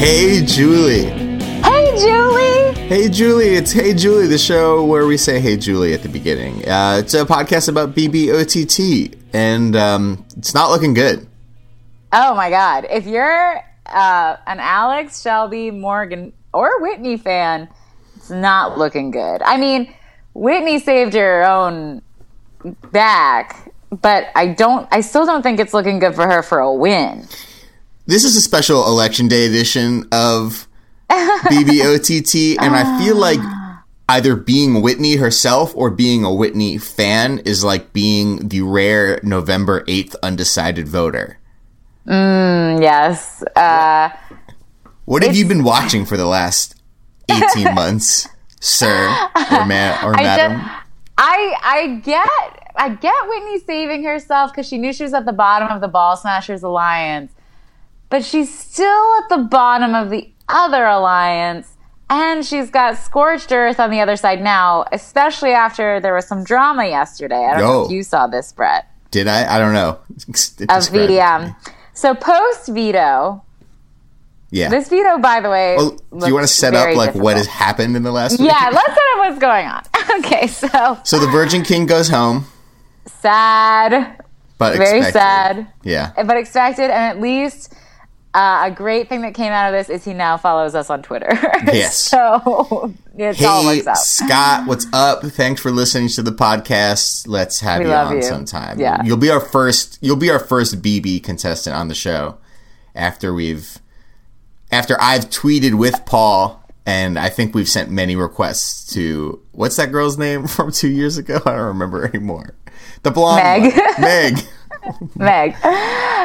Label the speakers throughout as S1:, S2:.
S1: Hey, Julie.
S2: Hey, Julie.
S1: Hey, Julie. It's Hey, Julie, the show where we say Hey, Julie at the beginning. Uh, it's a podcast about BBOTT, and um, it's not looking good.
S2: Oh, my God. If you're uh, an Alex, Shelby, Morgan, or Whitney fan, it's not looking good. I mean, Whitney saved her own back, but I don't, I still don't think it's looking good for her for a win.
S1: This is a special election day edition of BBOTT, and I feel like either being Whitney herself or being a Whitney fan is like being the rare November 8th undecided voter.
S2: Mm, yes. Uh,
S1: what have you been watching for the last 18 months, sir or, ma- or
S2: I
S1: madam?
S2: Just, I, I get I get Whitney saving herself because she knew she was at the bottom of the Ball Smashers Alliance but she's still at the bottom of the other alliance. And she's got scorched earth on the other side now, especially after there was some drama yesterday. I don't Yo. know if you saw this, Brett.
S1: Did I? I don't know.
S2: Of VDM. So post veto.
S1: Yeah.
S2: This veto, by the way.
S1: Well, do you want to set up like difficult. what has happened in the last?
S2: Yeah, let's set up what's going on. okay, so.
S1: So the Virgin King goes home.
S2: Sad.
S1: But
S2: very
S1: expected.
S2: sad.
S1: Yeah.
S2: But expected, and at least uh, a great thing that came out of this is he now follows us on Twitter.
S1: Yes.
S2: so it
S1: hey,
S2: all works out.
S1: Scott, what's up? Thanks for listening to the podcast. Let's have
S2: we
S1: you on
S2: you.
S1: sometime.
S2: Yeah.
S1: You'll be our first you'll be our first BB contestant on the show after we've after I've tweeted with Paul and I think we've sent many requests to what's that girl's name from two years ago? I don't remember anymore. The blonde
S2: Meg.
S1: Meg.
S2: Meg.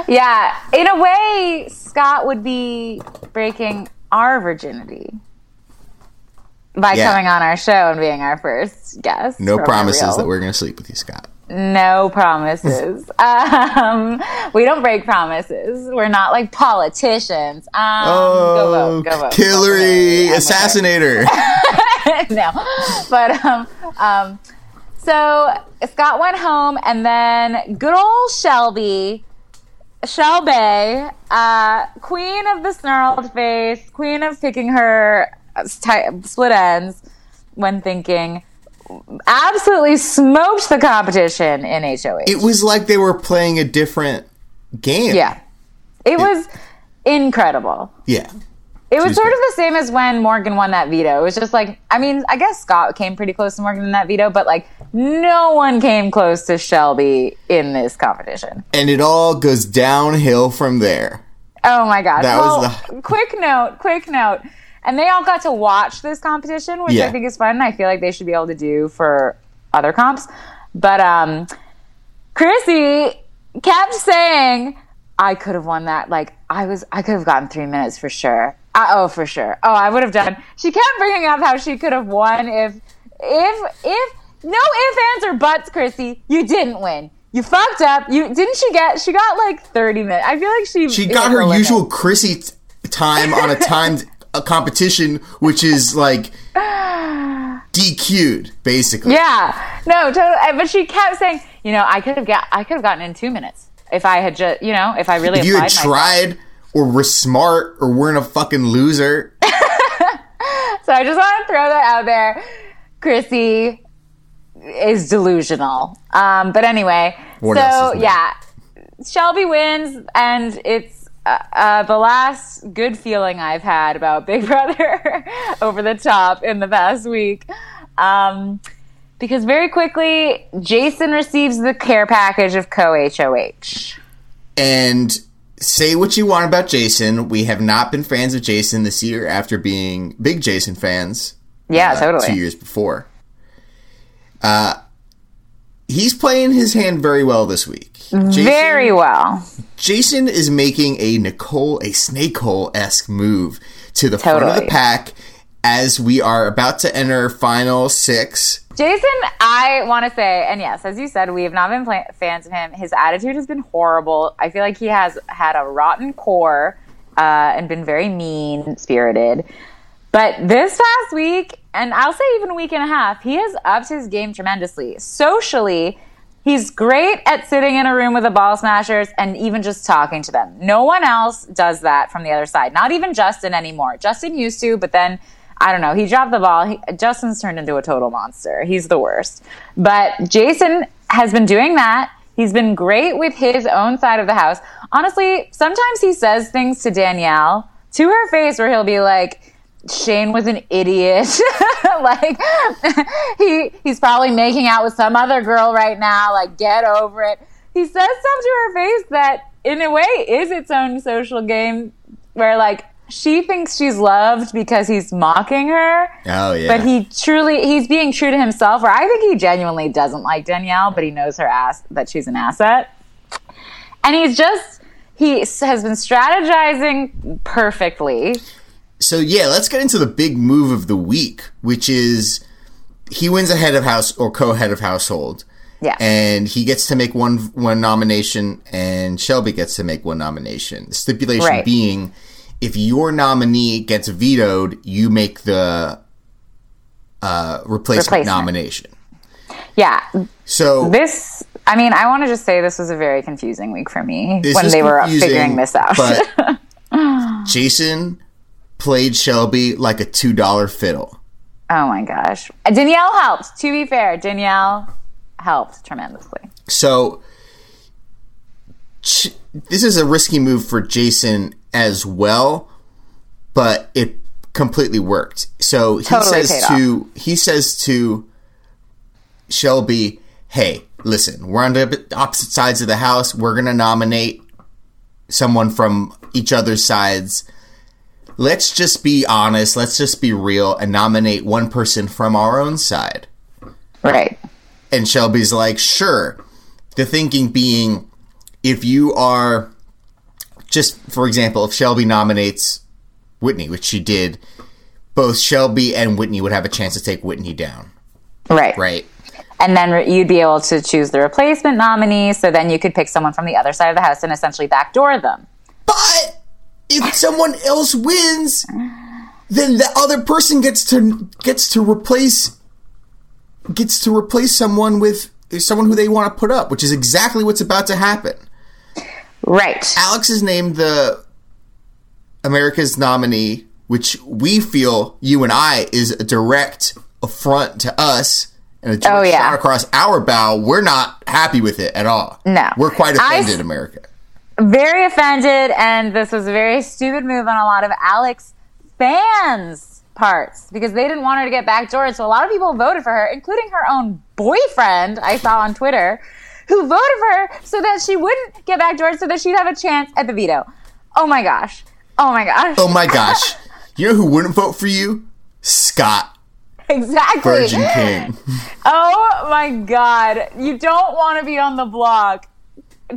S2: Yeah, in a way, Scott would be breaking our virginity by
S1: Yeah.
S2: coming on our show and being our first guest.
S1: No promises that we're going to sleep with you, Scott.
S2: No promises. um, we don't break promises. We're not like politicians. Um, go vote. Go vote.
S1: Oh, Hillary,
S2: Vote
S1: assassinator.
S2: no, but um, um, so Scott went home, and then good old Shelby, Shelby, uh, queen of the snarled face, queen of picking her split ends when thinking, absolutely smoked the competition in HOH.
S1: it was like they were playing a different game.
S2: yeah, it was incredible.
S1: Yeah.
S2: It was
S1: She's
S2: sort of the same as when Morgan won that veto. It was just like, I mean, I guess Scott came pretty close to Morgan in that veto, but like no one came close to Shelby in this competition.
S1: And it all goes downhill from there.
S2: Oh my god!
S1: That
S2: well,
S1: was the-
S2: quick note. Quick note. And they all got to watch this competition, which
S1: Yeah.
S2: I think is fun. I feel like they should be able to do for other comps. But um, Kryssie kept saying, "I could have won that. Like I was, I could have gotten three minutes for sure. I, oh, for sure. Oh, I would have done." She kept bringing up how she could have won if, if, if no ifs, ands, or buts. Kryssie, you didn't win. You fucked up. You didn't. She get. She got like thirty minutes. I feel like she.
S1: She got her usual Kryssie t- time on a timed a competition, which is like DQ'd, basically.
S2: Yeah, no, totally. But she kept saying, you know, I could have got, I could have gotten in two minutes if I had just, you know, if I really
S1: If you had
S2: applied myself.
S1: tried or were smart or weren't a fucking loser,
S2: So I just want to throw that out there. Kryssie is delusional. Um, but anyway,
S1: What
S2: so
S1: else is new?
S2: yeah, Shelby wins, and it's uh, uh, the last good feeling I've had about Big Brother over the top in the past week. Um, because very quickly, Jason receives the care package of Co HOH.
S1: and say what you want about Jason. We have not been fans of Jason this year after being big Jason fans
S2: Yeah,
S1: uh,
S2: totally.
S1: two years before. Uh, he's playing his hand very well this week. Jason,
S2: Very well.
S1: Jason is making a Nicole, a snake hole esque move to the front of the pack as we are about to enter final six.
S2: Jason, I want to say, and yes, as you said, we have not been fans of him. His attitude has been horrible. I feel like he has had a rotten core uh, and been very mean spirited. But this past week, and I'll say even a week and a half, he has upped his game tremendously. Socially, He's great at sitting in a room with the ball smashers and even just talking to them. No one else does that from the other side. Not even Justin anymore. Justin used to, but then I don't know. He dropped the ball. He, Justin's turned into a total monster. He's the worst. But Jason has been doing that. He's been great with his own side of the house. Honestly, sometimes he says things to Danielle to her face where he'll be like, Shane was an idiot. like he he's probably making out with some other girl right now. Like get over it. He says stuff to her face that in a way is its own social game where like she thinks she's loved because he's mocking her.
S1: Oh yeah.
S2: But he truly he's being true to himself or I think he genuinely doesn't like Danielle, but he knows her ass that she's an asset. And he's just he has been strategizing perfectly.
S1: So yeah, let's get into the big move of the week, which is he wins a head of house or co-head of household.
S2: Yeah.
S1: And he gets to make one one nomination and Shelby gets to make one nomination. The stipulation
S2: Right.
S1: being if your nominee gets vetoed, you make the uh, replacement,
S2: Replacement.
S1: nomination.
S2: Yeah.
S1: So
S2: This I mean, I want to just say this was a very confusing week for me when they were figuring this out.
S1: But Jason played Shelby like a two dollar fiddle.
S2: oh my gosh. Danielle helped. To be fair, Danielle helped tremendously.
S1: So ch- this is a risky move for Jason as well, but it completely worked. So he
S2: Totally
S1: says to he says to Shelby, "Hey, listen, we're on the opposite sides of the house. We're going to nominate someone from each other's sides. Let's just be honest, let's just be real and nominate one person from our own side."
S2: Right.
S1: And Shelby's like, sure. The thinking being, if you are, just for example, if Shelby nominates Whitney, which she did, both Shelby and Whitney would have a chance to take Whitney down,
S2: Right.
S1: right?
S2: And then you'd be able to choose the replacement nominee. So then you could pick someone from the other side of the house and essentially backdoor them.
S1: But if someone else wins, then the other person gets to gets to replace gets to replace someone with someone who they want to put up, which is exactly what's about to happen.
S2: Right.
S1: Alex is named the America's nominee, which we feel you and I is a direct affront to us and a direct
S2: Oh, yeah.
S1: shot across our bow. We're not happy with it at all.
S2: No.
S1: we're quite
S2: I-
S1: offended, America.
S2: Very offended. And this was a very stupid move on a lot of Alex fans' parts because they didn't want her to get backdoored. So a lot of people voted for her, including her own boyfriend, I saw on Twitter, who voted for her so that she wouldn't get backdoored so that she'd have a chance at the veto. Oh my gosh. Oh my gosh.
S1: Oh my gosh, you know who wouldn't vote for you? Scott
S2: exactly.
S1: Virgin King.
S2: Oh my god. You don't want to be on the block.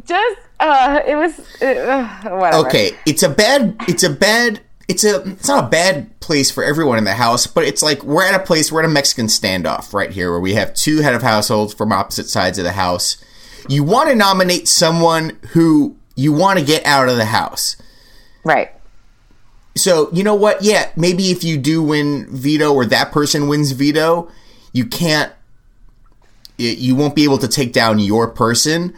S2: Just uh it was uh, whatever.
S1: Okay, it's a bad. It's a bad. It's a. It's not a bad place for everyone in the house, but it's like we're at a place. We're at a Mexican standoff right here, where we have two head of households from opposite sides of the house. You want to nominate someone who you want to get out of the house.
S2: Right.
S1: So you know what? Yeah, maybe if you do win veto or that person wins veto, you can't. You won't be able to take down your person,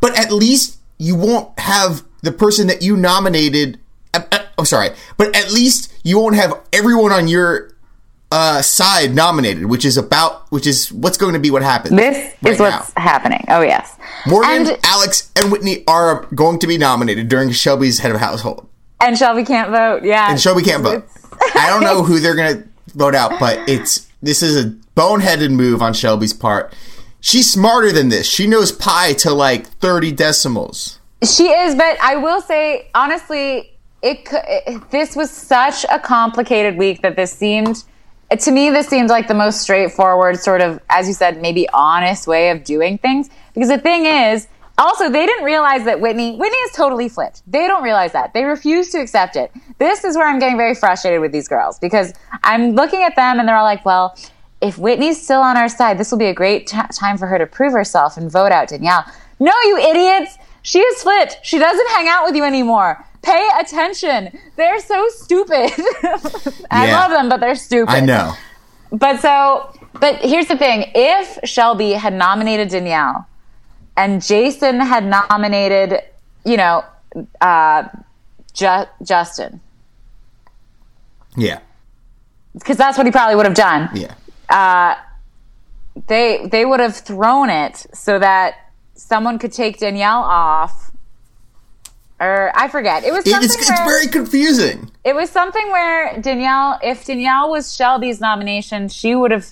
S1: but at least you won't have the person that you nominated. I'm oh, sorry, but at least you won't have everyone on your uh, side nominated, which is about which is what's going to be what happens.
S2: This
S1: right
S2: is what's
S1: now.
S2: happening. Oh yes.
S1: Morgan,
S2: and,
S1: Alex, and Whitney are going to be nominated during Shelby's head of household.
S2: and Shelby can't vote. Yeah.
S1: And Shelby can't vote. I don't know who they're gonna vote out, but it's this is a boneheaded move on Shelby's part. She's smarter than this. She knows pi to like thirty decimals.
S2: She is, but I will say honestly, it, it this was such a complicated week that this seemed to me this seemed like the most straightforward sort of as you said maybe honest way of doing things because the thing is also they didn't realize that Whitney Whitney is totally flipped. They don't realize that. They refuse to accept it. This is where I'm getting very frustrated with these girls because I'm looking at them and they're all like, "Well, if Whitney's still on our side, this will be a great t- time for her to prove herself and vote out Danielle." No, you idiots! She is flipped. She doesn't hang out with you anymore. Pay attention. They're so stupid. I
S1: Yeah.
S2: love them, but they're stupid.
S1: I know.
S2: But so, but here's the thing: if Shelby had nominated Danielle, and Jason had nominated, you know, uh, Ju- Justin
S1: Yeah.
S2: because that's what he probably would have done.
S1: Yeah.
S2: They they would have thrown it so that someone could take Danielle off, or I forget. It was something
S1: it's, it's
S2: where,
S1: very confusing.
S2: it was something where Danielle, if Danielle was Shelby's nomination, she would have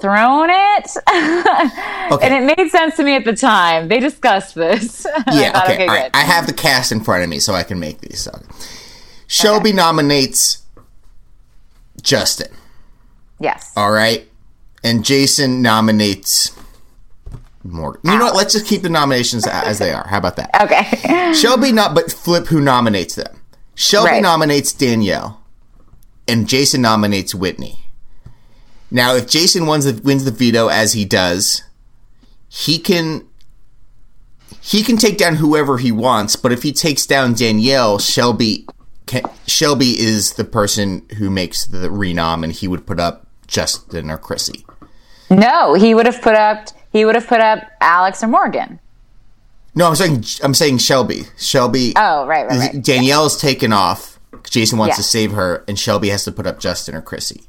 S2: thrown it,
S1: Okay.
S2: and it made sense to me at the time. They discussed this.
S1: Yeah,
S2: thought,
S1: okay. all right. I have the cast in front of me so I can make these. So. Shelby nominates Justin.
S2: yes.
S1: All right. And Jason nominates Morgan. You know what? Let's just keep the nominations as they are. How about that?
S2: Okay.
S1: Shelby not but flip who nominates them. Shelby
S2: Right.
S1: nominates Danielle and Jason nominates Whitney. Now if Jason wins the wins the veto as he does, he can he can take down whoever he wants, but if he takes down Danielle, Shelby can, Shelby is the person who makes the renom and he would put up Justin or Kryssie.
S2: no, he would have put up. He would have put up Alex or Morgan.
S1: No, I'm saying I'm saying Shelby. Shelby
S2: Oh, right, right, right.
S1: Danielle's taken off. Jason wants
S2: Yeah.
S1: to save her, and Shelby has to put up Justin or Kryssie.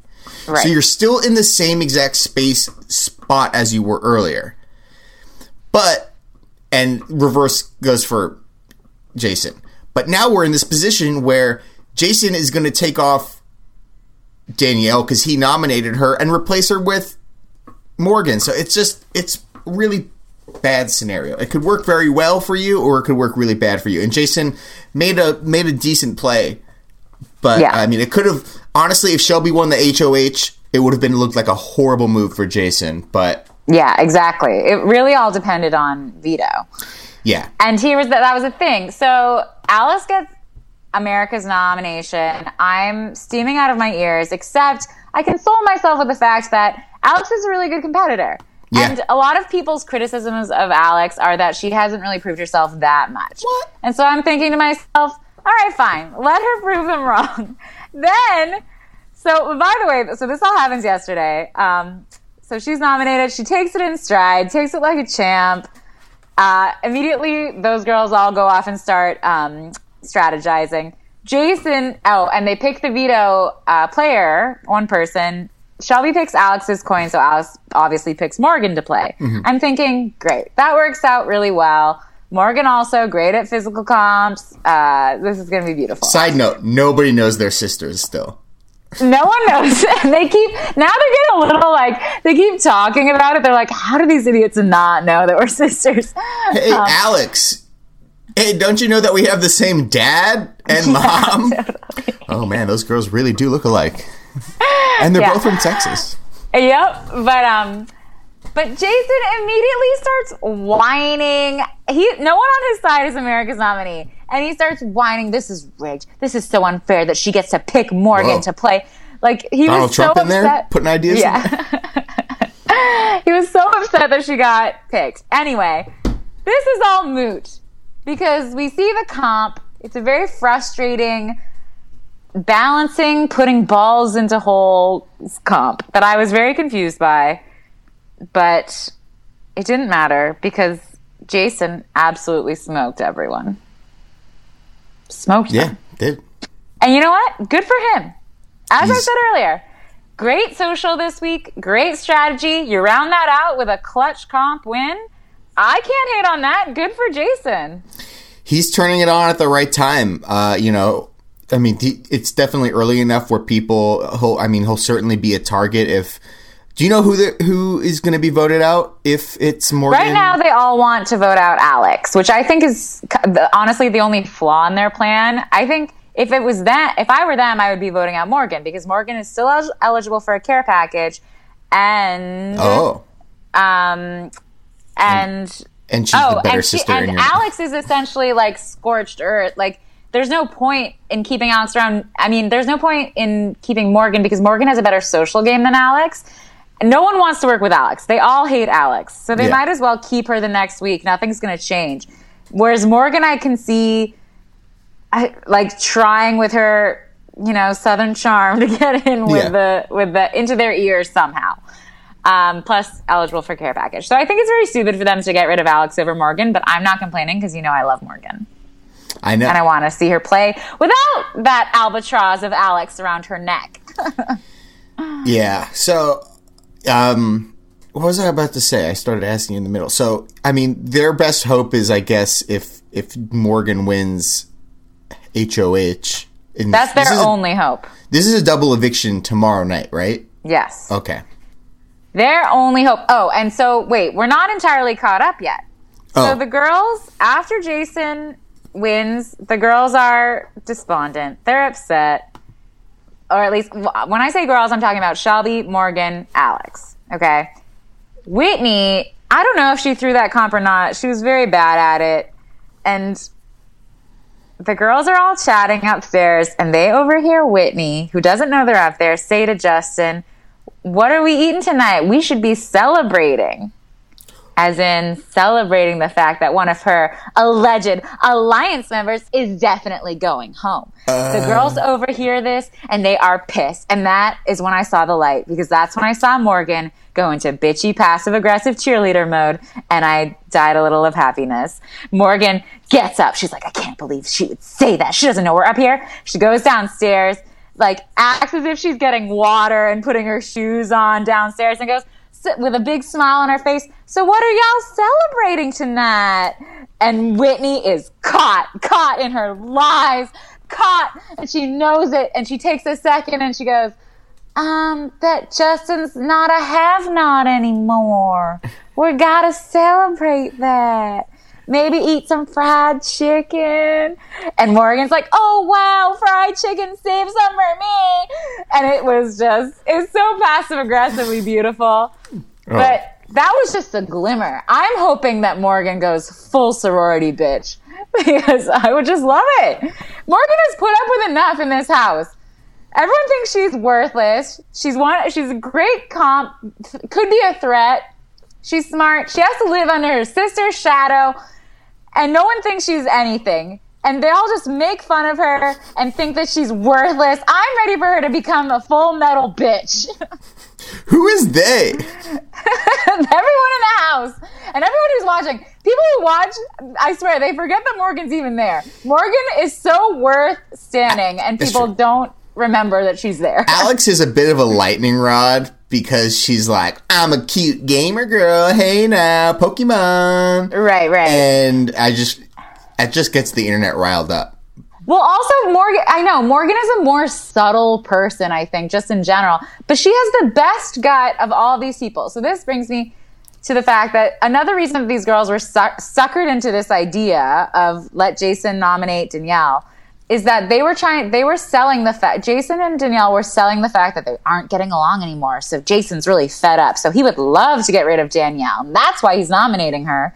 S2: right.
S1: So you're still in the same exact space spot as you were earlier. But, and reverse goes for Jason. But now we're in this position where Jason is going to take off Danielle because he nominated her and replace her with Morgan. So it's just, it's really bad scenario. It could work very well for you or it could work really bad for you. And Jason made a, made a decent play. But
S2: Yeah.
S1: I mean, it could have honestly, if Shelby won the HOH, it would have been looked like a horrible move for Jason. But
S2: yeah, exactly. It really all depended on veto.
S1: yeah,
S2: And here was that that was a thing. So Alex gets America's nomination. I'm steaming out of my ears, except I console myself with the fact that Alex is a really good competitor.
S1: Yeah.
S2: And a lot of people's criticisms of Alex are that she hasn't really proved herself that much.
S1: What?
S2: And so I'm thinking to myself, all right, fine, let her prove them wrong. then, so by the way, so this all happens yesterday. Um, so she's nominated. She takes it in stride, takes it like a champ. Uh, immediately, those girls all go off and start um, strategizing. Jason, oh, and they pick the veto uh, player, one person. Shelby picks Alex's coin, so Alex obviously picks Morgan to play. I'm thinking, great, that works out really well. Morgan also great at physical comps. Uh, this is going to be beautiful.
S1: Side note: nobody knows their sisters still.
S2: No one knows. they keep now they're getting a little like they keep talking about it. They're like, how do these idiots not know that we're sisters?
S1: Hey, Alex. Hey, don't you know that we have the same dad and mom? Oh man, those girls really do look alike, and they're
S2: Yeah.
S1: both from Texas.
S2: Yep, but um, but Jason immediately starts whining. He no one on his side is America's nominee, and he starts whining. This is rigged. This is so unfair that she gets to pick Morgan
S1: Whoa.
S2: to play. Like he
S1: Donald
S2: was so
S1: Trump in there
S2: upset.
S1: putting ideas. in there?
S2: Yeah. he was so upset that she got picked. Anyway, this is all moot because we see the comp. It's a very frustrating balancing, putting balls into holes comp that I was very confused by. But it didn't matter because Jason absolutely smoked everyone. Smoked them.
S1: Yeah, did.
S2: And you know what? Good for him. As I said earlier, great social this week, great strategy. You round that out with a clutch comp win. I can't hate on that. Good for Jason.
S1: He's turning it on at the right time. Uh, you know, I mean, it's definitely early enough where people. He'll, I mean, he'll certainly be a target if. Do you know who the, who is going to be voted out if it's Morgan?
S2: Right now, they all want to vote out Alex, which I think is honestly the only flaw in their plan. I think if it was that, if I were them, I would be voting out Morgan because Morgan is still el- eligible for a care package, and
S1: Oh,
S2: um, and
S1: and she's the better
S2: and, she-
S1: sister.
S2: and Alex is essentially like scorched earth. Like, there's no point in keeping Alex around. I mean, there's no point in keeping Morgan because Morgan has a better social game than Alex. No one wants to work with Alex. They all hate Alex. So they
S1: Yeah.
S2: might as well keep her the next week. Nothing's going to change. Whereas Morgan, I can see I, like trying with her, you know, southern charm to get in with
S1: Yeah.
S2: the with the into their ears somehow. Um, plus eligible for care package. So I think it's very stupid for them to get rid of Alex over Morgan, but I'm not complaining because you know I love Morgan.
S1: I know.
S2: And I want to see her play without that albatross of Alex around her neck.
S1: yeah. So, um, what was I about to say? I started asking in the middle. So, I mean, their best hope is, I guess, if if Morgan wins HOH. and
S2: That's
S1: this
S2: their
S1: is a-
S2: only hope.
S1: This is a double eviction tomorrow night, right?
S2: Yes.
S1: Okay.
S2: Their only hope. Oh, and so wait, we're not entirely caught up yet. So
S1: Oh.
S2: the girls, after Jason wins, the girls are despondent. They're upset. Or at least, when I say girls, I'm talking about Shelby, Morgan, Alex. Okay. Whitney, I don't know if she threw that comp or not. She was very bad at it. And the girls are all chatting upstairs, and they overhear Whitney, who doesn't know they're up there, say to Justin, What are we eating tonight? We should be celebrating. As in celebrating the fact that one of her alleged alliance members is definitely going home. the uh. girls overhear this and they are pissed. And that is when I saw the light because that's when I saw Morgan go into bitchy passive aggressive cheerleader mode and I died a little of happiness. Morgan gets up. She's like, I can't believe she would say that. She doesn't know we're up here. She goes downstairs, like acts as if she's getting water and putting her shoes on downstairs and goes with a big smile on her face. So what are y'all celebrating tonight? And Whitney is caught, caught in her lies, caught, and she knows it. And she takes a second and she goes, um, that Justin's not a have not anymore. We gotta celebrate that. Maybe eat some fried chicken. And Morgan's like, oh wow, fried chicken, save some for me. And it was just, it's so passive aggressively beautiful. Oh. But that was just a glimmer. I'm hoping that Morgan goes full sorority bitch because I would just love it. Morgan has put up with enough in this house. Everyone thinks she's worthless. She's one. She's a great comp. Could be a threat. She's smart. She has to live under her sister's shadow, and no one thinks she's anything. And they all just make fun of her and think that she's worthless. I'm ready for her to become a full metal bitch.
S1: Who is they?
S2: everyone in the house and everyone who's watching, people who watch, I swear, they forget that Morgan's even there. Morgan is so worth standing, and
S1: That's
S2: people
S1: true.
S2: don't remember that she's there.
S1: Alex is a bit of a lightning rod because she's like, I'm a cute gamer girl. Hey now, Pokemon.
S2: right, right.
S1: And I just, it just gets the internet riled up.
S2: Well, also Morgan. I know Morgan is a more subtle person. I think, just in general, but she has the best gut of all these people. So this brings me to the fact that another reason these girls were suck- suckered into this idea of let Jason nominate Danielle is that they were trying. They were selling the fact. Jason and Danielle were selling the fact that they aren't getting along anymore. So Jason's really fed up. So he would love to get rid of Danielle. And that's why he's nominating her.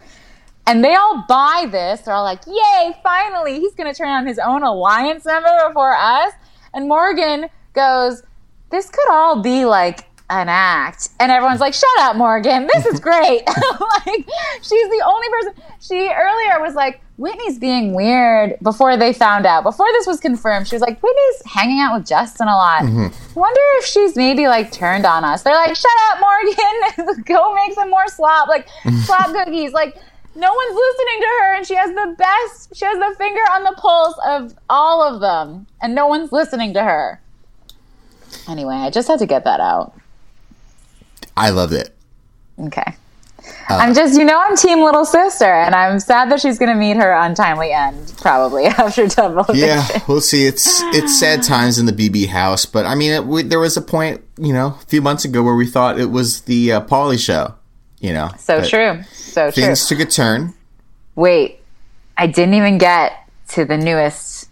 S2: And they all buy this. They're all like, yay, finally, he's going to turn on his own alliance member before us. And Morgan goes, this could all be like an act. And everyone's like, shut up, Morgan. This is great. like, she's the only person. She earlier was like, Whitney's being weird before they found out. Before this was confirmed, she was like, Whitney's hanging out with Justin a lot. Mm-hmm. Wonder if she's maybe like turned on us. They're like, shut up, Morgan. Go make some more slop, like slop cookies. Like, no one's listening to her, and she has the best. She has the finger on the pulse of all of them, and no one's listening to her. Anyway, I just had to get that out.
S1: I loved it.
S2: Okay. I'm just, you know, I'm Team Little Sister, and I'm sad that she's going to meet her untimely end, probably after double.
S1: Yeah, we'll see. It's it's sad times in the BB house, but I mean, it, we, there was a point, you know, a few months ago where we thought it was the uh, Paulie show. You know,
S2: So true. So true.
S1: Things took a turn.
S2: Wait, I didn't even get to the newest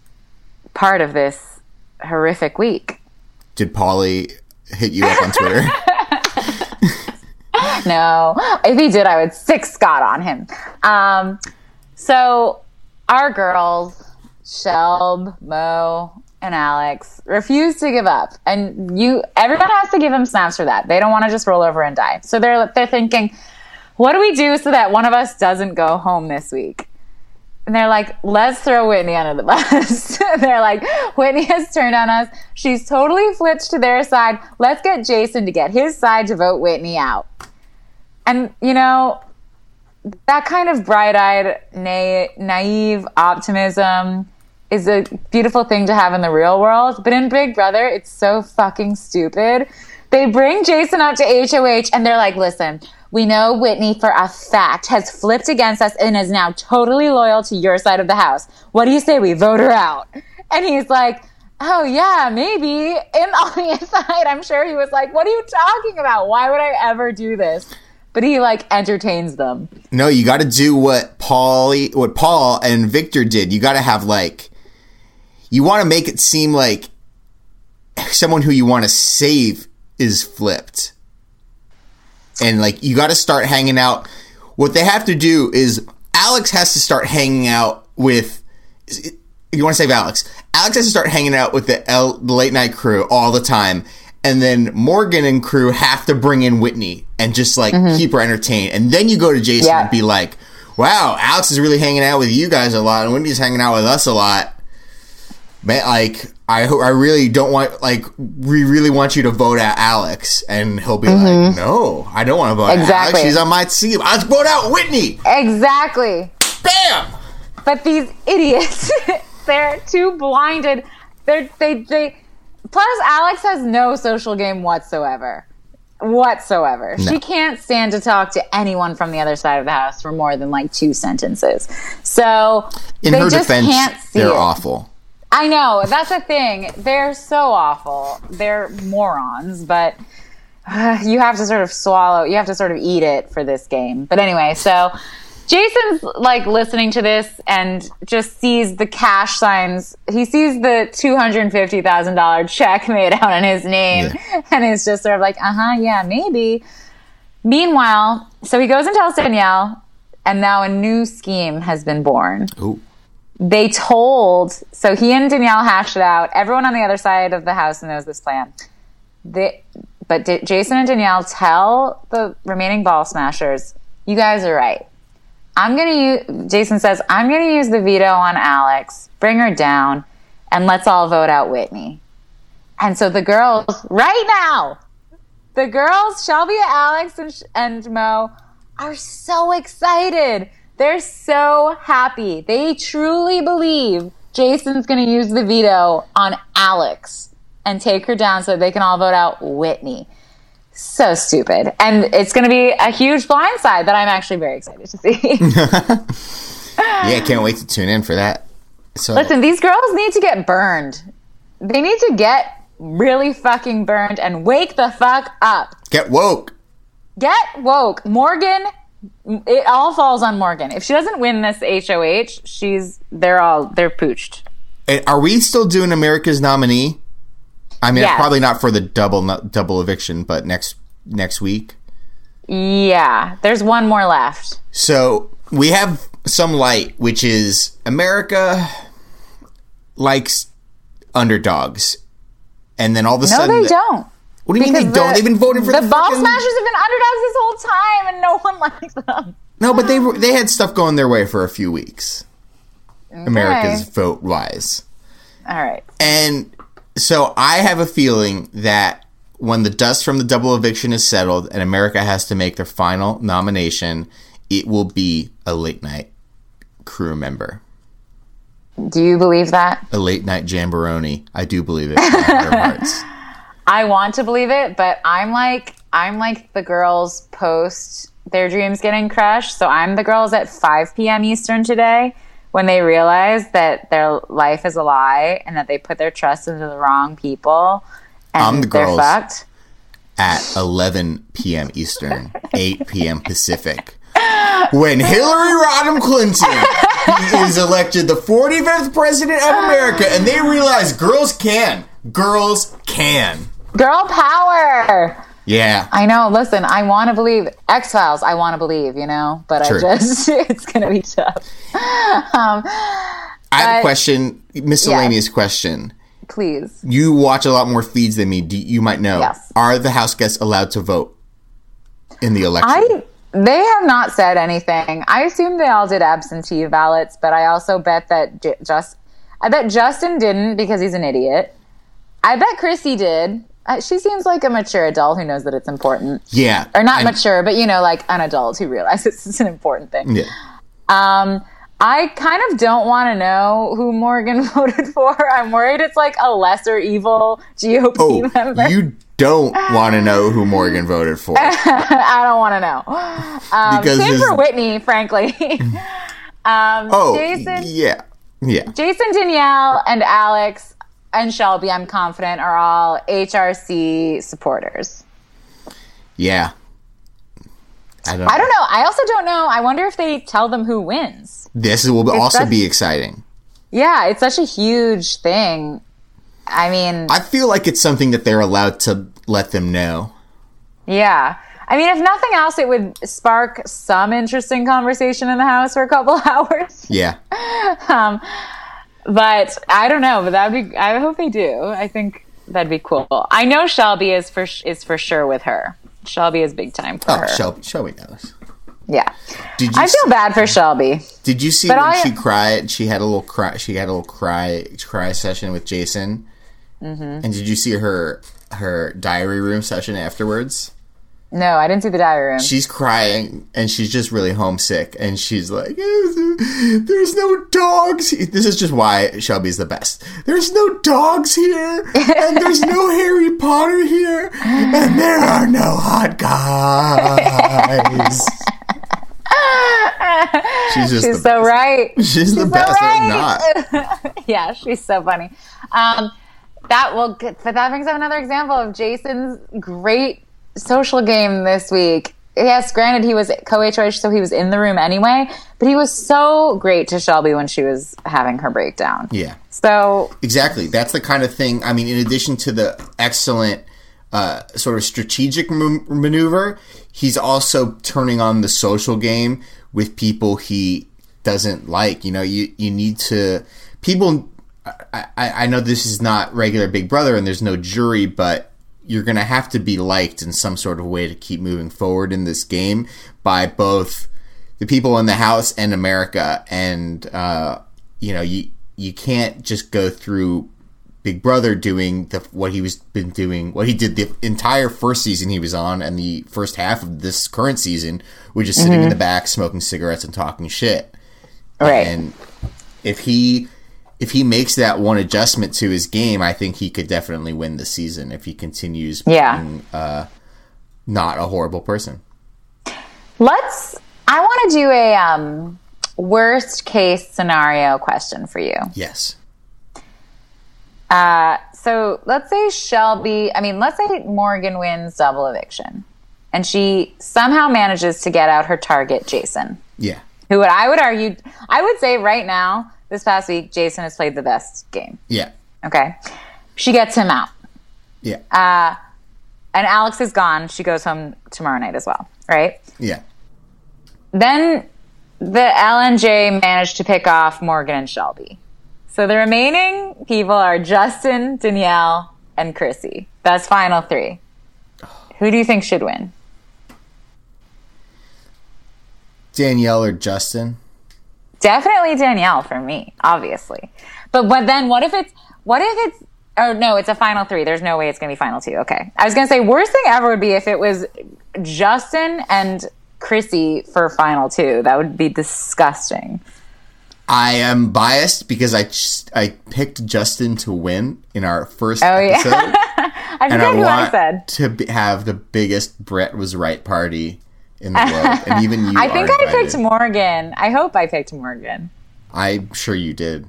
S2: part of this horrific week.
S1: Did Paulie hit you up on Twitter?
S2: No, if he did, I would sick Scott on him. Um, so our girls, Shelb, Mo, and Alex, refuse to give up, and you, everyone has to give them snaps for that. They don't want to just roll over and die. So they're they're thinking, what do we do so that one of us doesn't go home this week? and they're like, let's throw Whitney under the bus. they're like, Whitney has turned on us. She's totally flipped to their side. Let's get Jason to get his side to vote Whitney out. And, you know, that kind of bright eyed, na- naive optimism is a beautiful thing to have in the real world. But in Big Brother, it's so fucking stupid. They bring Jason up to HOH and they're like, listen, we know Whitney for a fact has flipped against us and is now totally loyal to your side of the house. What do you say we vote her out? And he's like, oh yeah, maybe. And on the inside, I'm sure he was like, what are you talking about? Why would I ever do this? But he like entertains them.
S1: No, you got to do what Paul, what Paul and Victor did. You got to have like, you want to make it seem like someone who you want to save is flipped. And like you got to start hanging out. What they have to do is Alex has to start hanging out with. You want to save Alex, Alex has to start hanging out with the, L, the late night crew all the time, and then Morgan and crew have to bring in Whitney and just like mm-hmm. keep her entertained. And then you go to Jason
S2: Yeah.
S1: and be like, "Wow, Alex is really hanging out with you guys a lot, and Whitney's hanging out with us a lot." Man, like I I really don't want like we really want you to vote out Alex, and he'll be like, mm-hmm. "No, I don't want to vote out Alex.
S2: Exactly.
S1: She's on my team. Let's vote out Whitney."
S2: Exactly.
S1: Bam.
S2: But these idiots, they're too blinded. They're they they. Plus, Alex has no social game whatsoever, whatsoever. She can't stand to talk to anyone from the other side of the house for more than like two sentences. So
S1: In
S2: they
S1: her
S2: just
S1: defense,
S2: can't see
S1: they're
S2: it.
S1: awful.
S2: I know that's a thing. They're so awful. They're morons, but uh, you have to sort of swallow. You have to sort of eat it for this game. But anyway, so Jason's like listening to this and just sees the cash signs. He sees the two hundred fifty thousand dollar check made out in his name, and is just sort of like, uh huh, yeah, maybe. Meanwhile, so he goes and tells Danielle, and now a new scheme has been born
S1: Ooh.
S2: They told so he and Danielle hashed it out. Everyone on the other side of the house knows this plan. They, but Jason and Danielle tell the remaining ball smashers, "You guys are right. I'm gonna use." Jason says, "I'm gonna use the veto on Alex. Bring her down, and let's all vote out Whitney." And so the girls, right now, the girls, Shelby, Alex, and, and Mo, are so excited. They're so happy. They truly believe Jason's going to use the veto on Alex and take her down so they can all vote out Whitney. So stupid. And it's going to be a huge blindside that I'm actually very excited to see.
S1: Yeah, I can't wait to tune in for that. So
S2: Listen, these girls need to get burned. They need to get really fucking burned and wake the fuck up.
S1: get woke.
S2: Get woke. Morgan, it all falls on Morgan. If she doesn't win this HOH, she's they're all they're pooched.
S1: Are we still doing America's nominee? I mean,
S2: Yes.
S1: probably not for the double double eviction, but next next week.
S2: Yeah, there's one more left.
S1: So we have some light, which is America likes underdogs, and then all of a
S2: No,
S1: sudden,
S2: they don't.
S1: What do you mean they
S2: Because
S1: don't? They've been voting for
S2: the,
S1: the,
S2: ball
S1: fucking-
S2: smashers have been underdogs this whole time, and no one likes them.
S1: No, but they were- they had stuff going their way for a few weeks. America's vote wise.
S2: All right.
S1: And so I have a feeling that when the dust from the double eviction is settled and America has to make their final nomination, it will be a late night crew member.
S2: Do you believe that?
S1: A late night jamboree. I do believe it.
S2: I want to believe it, but I'm like I'm like the girls post their dreams getting crushed. So I'm the girls at 5 p.m. Eastern today when they realize that their life is a lie and that they put their trust into the wrong people and
S1: I'm the
S2: they're
S1: girls.
S2: fucked.
S1: At 11 p.m. Eastern, 8 p.m. Pacific. When Hillary Rodham Clinton is elected the 45th president of America and they realize girls can. Girls can.
S2: Girl power.
S1: Yeah.
S2: I know. Listen, I want to believe X Files. I want to believe, you know, but
S1: Sure.
S2: I just it's gonna be tough. Um,
S1: I have a question, miscellaneous question.
S2: please.
S1: You watch a lot more feeds than me. Do, you might know.
S2: Yes.
S1: Are the House guests allowed to vote in the election?
S2: I They have not said anything. I assume they all did absentee ballots, but I also bet that J- just I bet Justin didn't because he's an idiot. I bet Kryssie did. Uh, she seems like a mature adult who knows that it's important,
S1: Yeah.
S2: or not
S1: I-
S2: mature, but you know, like an adult who realizes it's an important thing.
S1: Yeah.
S2: Um, I kind of don't want to know who Morgan voted for. I'm worried it's like a lesser evil GOP
S1: Oh,
S2: member.
S1: you don't want to know who Morgan voted for.
S2: I don't want to know. Um,
S1: Because
S2: same
S1: this-
S2: for Whitney, frankly. um,
S1: Oh,
S2: Jason,
S1: yeah. Yeah.
S2: Jason, Danielle, and Alex and Shelby, I'm confident, are all HRC supporters.
S1: Yeah. I don't,
S2: I don't know. I also don't know. I wonder if they tell them who wins.
S1: This will also
S2: such-
S1: be exciting.
S2: Yeah, it's such a huge thing. I mean,
S1: I feel like it's something that they're allowed to let them know.
S2: yeah. I mean, if nothing else, it would spark some interesting conversation in the house for a couple hours.
S1: Yeah.
S2: Um, but I don't know. But that'd be. I hope they do. I think that'd be cool. I know Shelby is for is for sure with her. Shelby is big time for
S1: Oh,
S2: her.
S1: Shelby, Shelby knows.
S2: Yeah.
S1: Did you
S2: I feel bad for Shelby.
S1: Did you see
S2: But
S1: when
S2: I-
S1: she cried? She had a little cry. She had a little cry cry session with Jason. Mm-hmm. And did you see her her diary room session afterwards?
S2: No, I didn't see the diary room.
S1: She's crying and she's just really homesick. And she's like, "There's no dogs." This is just why Shelby's the best. There's no dogs here, and there's no Harry Potter here, and there are no hot guys. She's just
S2: She's
S1: the
S2: so right.
S1: She's the
S2: so
S1: best.
S2: Right.
S1: not.
S2: yeah, she's so funny. Um, that will, but that brings up another example of Jason's great social game this week. Yes, granted, he was co-HOH, so he was in the room anyway, but he was so great to Shelby when she was having her breakdown.
S1: Yeah,
S2: So,
S1: exactly. That's the kind of thing. I mean, in addition to the excellent uh, sort of strategic m- maneuver, he's also turning on the social game with people he doesn't like. You know, you you need to people. I, I, I know this is not regular Big Brother and there's no jury, but you're going to have to be liked in some sort of way to keep moving forward in this game by both the people in the house and America. And, uh, you know, you, you can't just go through Big Brother doing the, what he was been doing, what he did the entire first season he was on and the first half of this current season, which is sitting in the back, smoking cigarettes and talking shit.
S2: right.
S1: And if he if he makes that one adjustment to his game, I think he could definitely win the season if he continues
S2: Yeah.
S1: being uh, not a horrible person.
S2: Let's, I want to do a um, worst case scenario question for you.
S1: Yes.
S2: Uh, so let's say Shelby, I mean, let's say Morgan wins double eviction and she somehow manages to get out her target, Jason,
S1: Yeah.
S2: who would, I would argue, I would say right now, this past week, Jason has played the best game.
S1: Yeah.
S2: Okay. She gets him out.
S1: Yeah.
S2: Uh, and Alex is gone. She goes home tomorrow night as well, right?
S1: yeah.
S2: Then the LNJ managed to pick off Morgan and Shelby. So the remaining people are Justin, Danielle, and Kryssie. That's final three. Who do you think should win?
S1: Danielle or Justin?
S2: Definitely Danielle for me, obviously. But but then what if it's what if it's oh no, it's a final three. There's no way it's gonna be final two. Okay. I was gonna say worst thing ever would be if it was Justin and Kryssie for final two. That would be disgusting.
S1: I am biased because I just, I picked Justin to win in our first
S2: Oh yeah.
S1: episode.
S2: I forget
S1: I
S2: who I said.
S1: to be, have the biggest Brett was right party in the world, and even you.
S2: I think I picked Morgan. I hope I picked Morgan.
S1: I'm sure you did.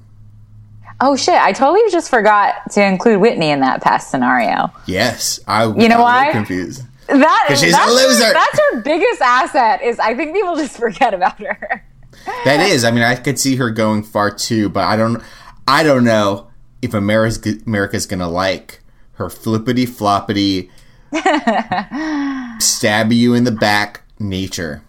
S2: Oh shit! I totally just forgot to include Whitney in that past scenario.
S1: Yes, I.
S2: You know why?
S1: Confused.
S2: That is
S1: she's a loser.
S2: Her, that's her biggest asset. Is I think people just forget about her.
S1: That is. I mean, I could see her going far too, but I don't. I don't know if America's America's gonna like her flippity floppity, stab you in the back nature.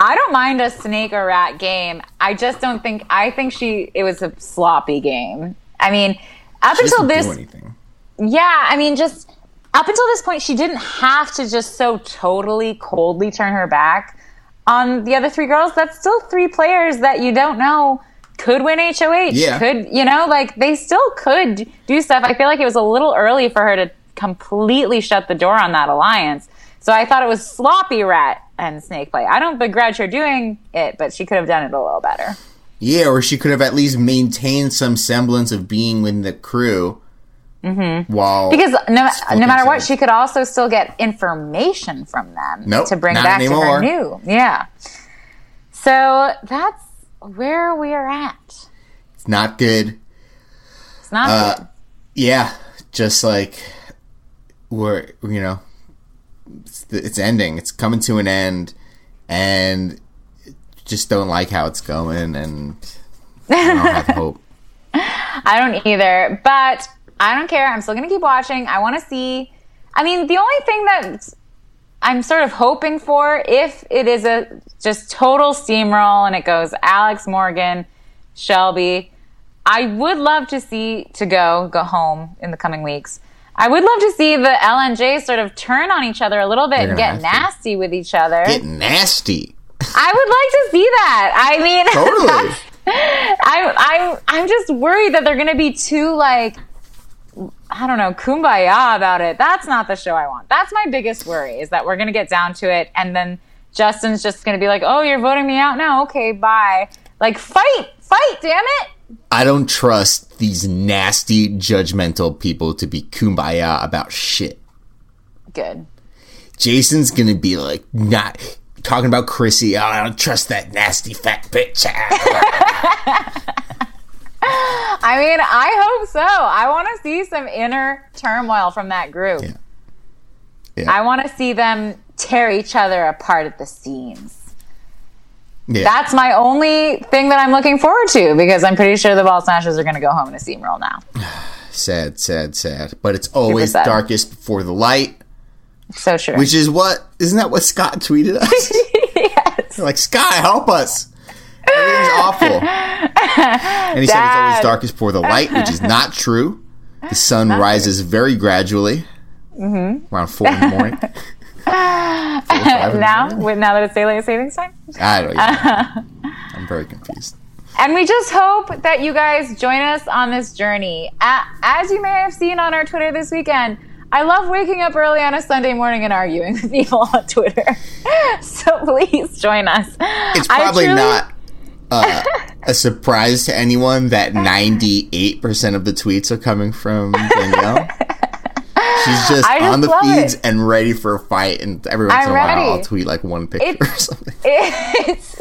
S2: I don't mind a snake or rat game. I just don't think. I think she. It was a sloppy game. I mean, up
S1: She
S2: until this,
S1: anything.
S2: yeah. I mean, just up until this point, she didn't have to just so totally coldly turn her back on the other three girls, that's still three players that you don't know could win HOH.
S1: Yeah.
S2: Could, you know, like they still could do stuff. I feel like it was a little early for her to completely shut the door on that alliance. So I thought it was sloppy rat and snake play. I don't begrudge her doing it, but she could have done it a little better.
S1: Yeah, or she could have at least maintained some semblance of being with the crew. Mm-hmm. While
S2: Because no, no matter what, she could also still get information from them
S1: Nope,
S2: to bring back to her new. Yeah. So that's where we are at.
S1: it's not good.
S2: It's not
S1: Uh,
S2: good.
S1: Yeah, just like we're you know, it's, it's ending. It's coming to an end, and just don't like how it's going, and I don't have hope.
S2: I don't either, but I don't care. I'm still going to keep watching. I want to see. I mean, the only thing that I'm sort of hoping for, if it is a just total steamroll and it goes Alex Morgan, Shelby, I would love to see to go go home in the coming weeks. I would love to see the LNJ sort of turn on each other a little bit and get nasty with each other.
S1: Get nasty.
S2: I would like to see that. I mean,
S1: Totally.
S2: I'm I'm I'm just worried that they're gonna be too like I don't know, kumbaya about it. That's not the show I want. That's my biggest worry is that we're gonna get down to it and then Justin's just gonna be like, Oh, you're voting me out now? Okay, bye. Like fight, fight, damn it.
S1: I don't trust these nasty, judgmental people to be kumbaya about shit.
S2: Good.
S1: Jason's gonna be like, not talking about Kryssie. Oh, I don't trust that nasty fat bitch.
S2: I mean, I hope so. I wanna see some inner turmoil from that group.
S1: Yeah. Yeah.
S2: I wanna see them tear each other apart at the seams.
S1: Yeah.
S2: That's my only thing that I'm looking forward to because I'm pretty sure the ball snatchers are going to go home in a steamroll now.
S1: sad, sad, sad. But it's always darkest before the light,
S2: So true.
S1: which is what isn't that what Scott tweeted us?
S2: yes.
S1: Like, Sky, help us. Everything's awful. And he said it's always darkest before the light, which is not true. The sun rises very gradually.
S2: Mm-hmm.
S1: Around four in the morning. Four, five in the
S2: Now, with now that it's daylight savings time,
S1: I don't know. I'm very confused.
S2: and we just hope that you guys join us on this journey. As you may have seen on our Twitter this weekend, I love waking up early on a Sunday morning and arguing with people on Twitter. so please join us.
S1: It's probably not uh, a surprise to anyone that 98% of the tweets are coming from Danielle. She's just,
S2: just
S1: on the feeds
S2: it.
S1: and ready for a fight, and every once
S2: I'm
S1: in a while. I'll tweet like one picture
S2: It-
S1: or something.
S2: it's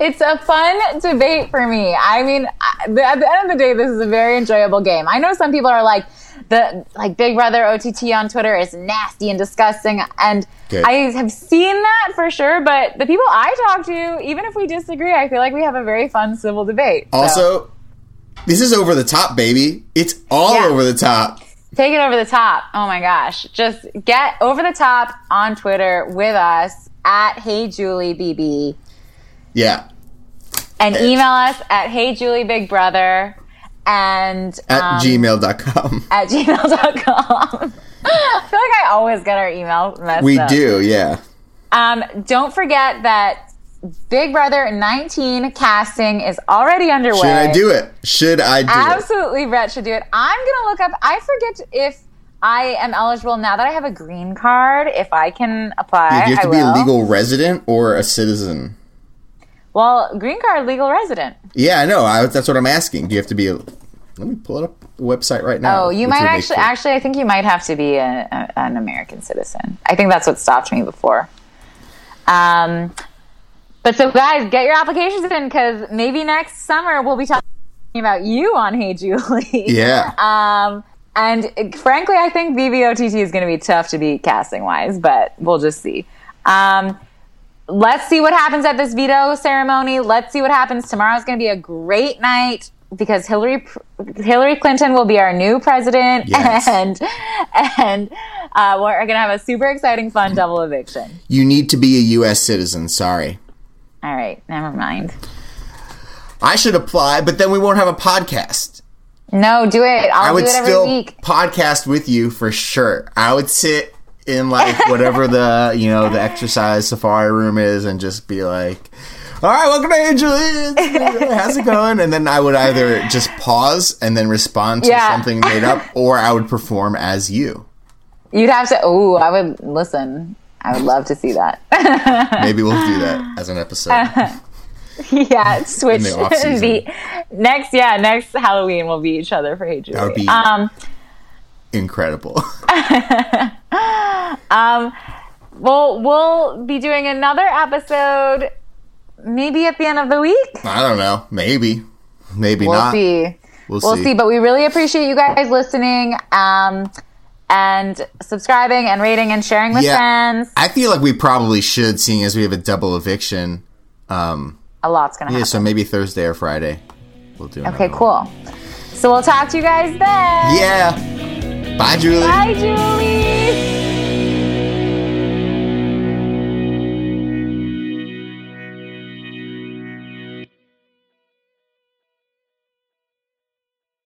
S2: it's a fun debate for me. I mean, I- at the end of the day, this is a very enjoyable game. I know some people are like the like Big Brother OTT on Twitter is nasty and disgusting, and
S1: Good.
S2: I have seen that for sure. But the people I talk to, even if we disagree, I feel like we have a very fun civil debate. So,
S1: Also, this is over the top, baby. It's all
S2: Yeah.
S1: over the top.
S2: Take it over the top. Oh my gosh, just get over the top on Twitter with us at Hey Julie BB.
S1: Yeah.
S2: and email us at hey julie big brother and
S1: At
S2: um,
S1: gmail.com.
S2: at gmail.com i feel like i always get our email messed
S1: We
S2: up.
S1: do, yeah.
S2: um, don't forget that big brother 19 casting is already underway
S1: Should I do it? Should I do it?
S2: absolutely brett should do it i'm gonna look up i forget if i am eligible now that i have a green card if i can apply
S1: Do you have
S2: I
S1: to be a legal resident or a citizen?
S2: well green card legal resident
S1: Yeah, I know. I, that's what I'm asking. Do you have to be a. Let me pull it up the website right now.
S2: Oh, you might actually. Actually, I think you might have to be a, a, an American citizen. I think that's what stopped me before. Um, but so guys, get your applications in because maybe next summer we'll be talking about you on Hey Julie.
S1: Yeah.
S2: Um, and frankly, I think BBOTT is going to be tough to beat casting wise, but we'll just see. Um, let's see what happens at this veto ceremony. Let's see what happens. Tomorrow's going to be a great night because Hillary Hillary Clinton will be our new president,
S1: Yes.
S2: and and uh, we're going to have a super exciting, fun double eviction.
S1: You need to be a U.S. citizen. Sorry.
S2: All right, never mind.
S1: I should apply, but then we won't have a podcast.
S2: No, do it. I'll
S1: I would
S2: it
S1: still
S2: week.
S1: podcast with you for sure. I would sit in like whatever the you know the exercise safari room is, and just be like, "All right, welcome to Angelina. How's it going?" And then I would either just pause and then respond to
S2: Yeah.
S1: something made up, or I would perform as you.
S2: You'd have to. Oh, I would listen. I would love to see that.
S1: Maybe we'll do that as an episode.
S2: yeah, switch.
S1: the.
S2: Next, yeah, next Halloween we'll be each other for Hey Julie.
S1: That would be-
S2: um,
S1: Incredible.
S2: well, we'll be doing another episode maybe at the end of the week.
S1: I don't know. Maybe. Maybe not.
S2: We'll
S1: not.
S2: see.
S1: We'll, see.
S2: We'll
S1: see.
S2: see. But we really appreciate you guys listening. Um, and subscribing and rating and sharing with
S1: Yeah.
S2: friends.
S1: I feel like we probably should, seeing as we have a double eviction. Um,
S2: A lot's gonna
S1: yeah,
S2: happen.
S1: so maybe Thursday or Friday. We'll do. It.
S2: Okay,
S1: another one.
S2: cool. So we'll talk to you guys then.
S1: Yeah. Bye, Julie.
S2: Bye, Julie.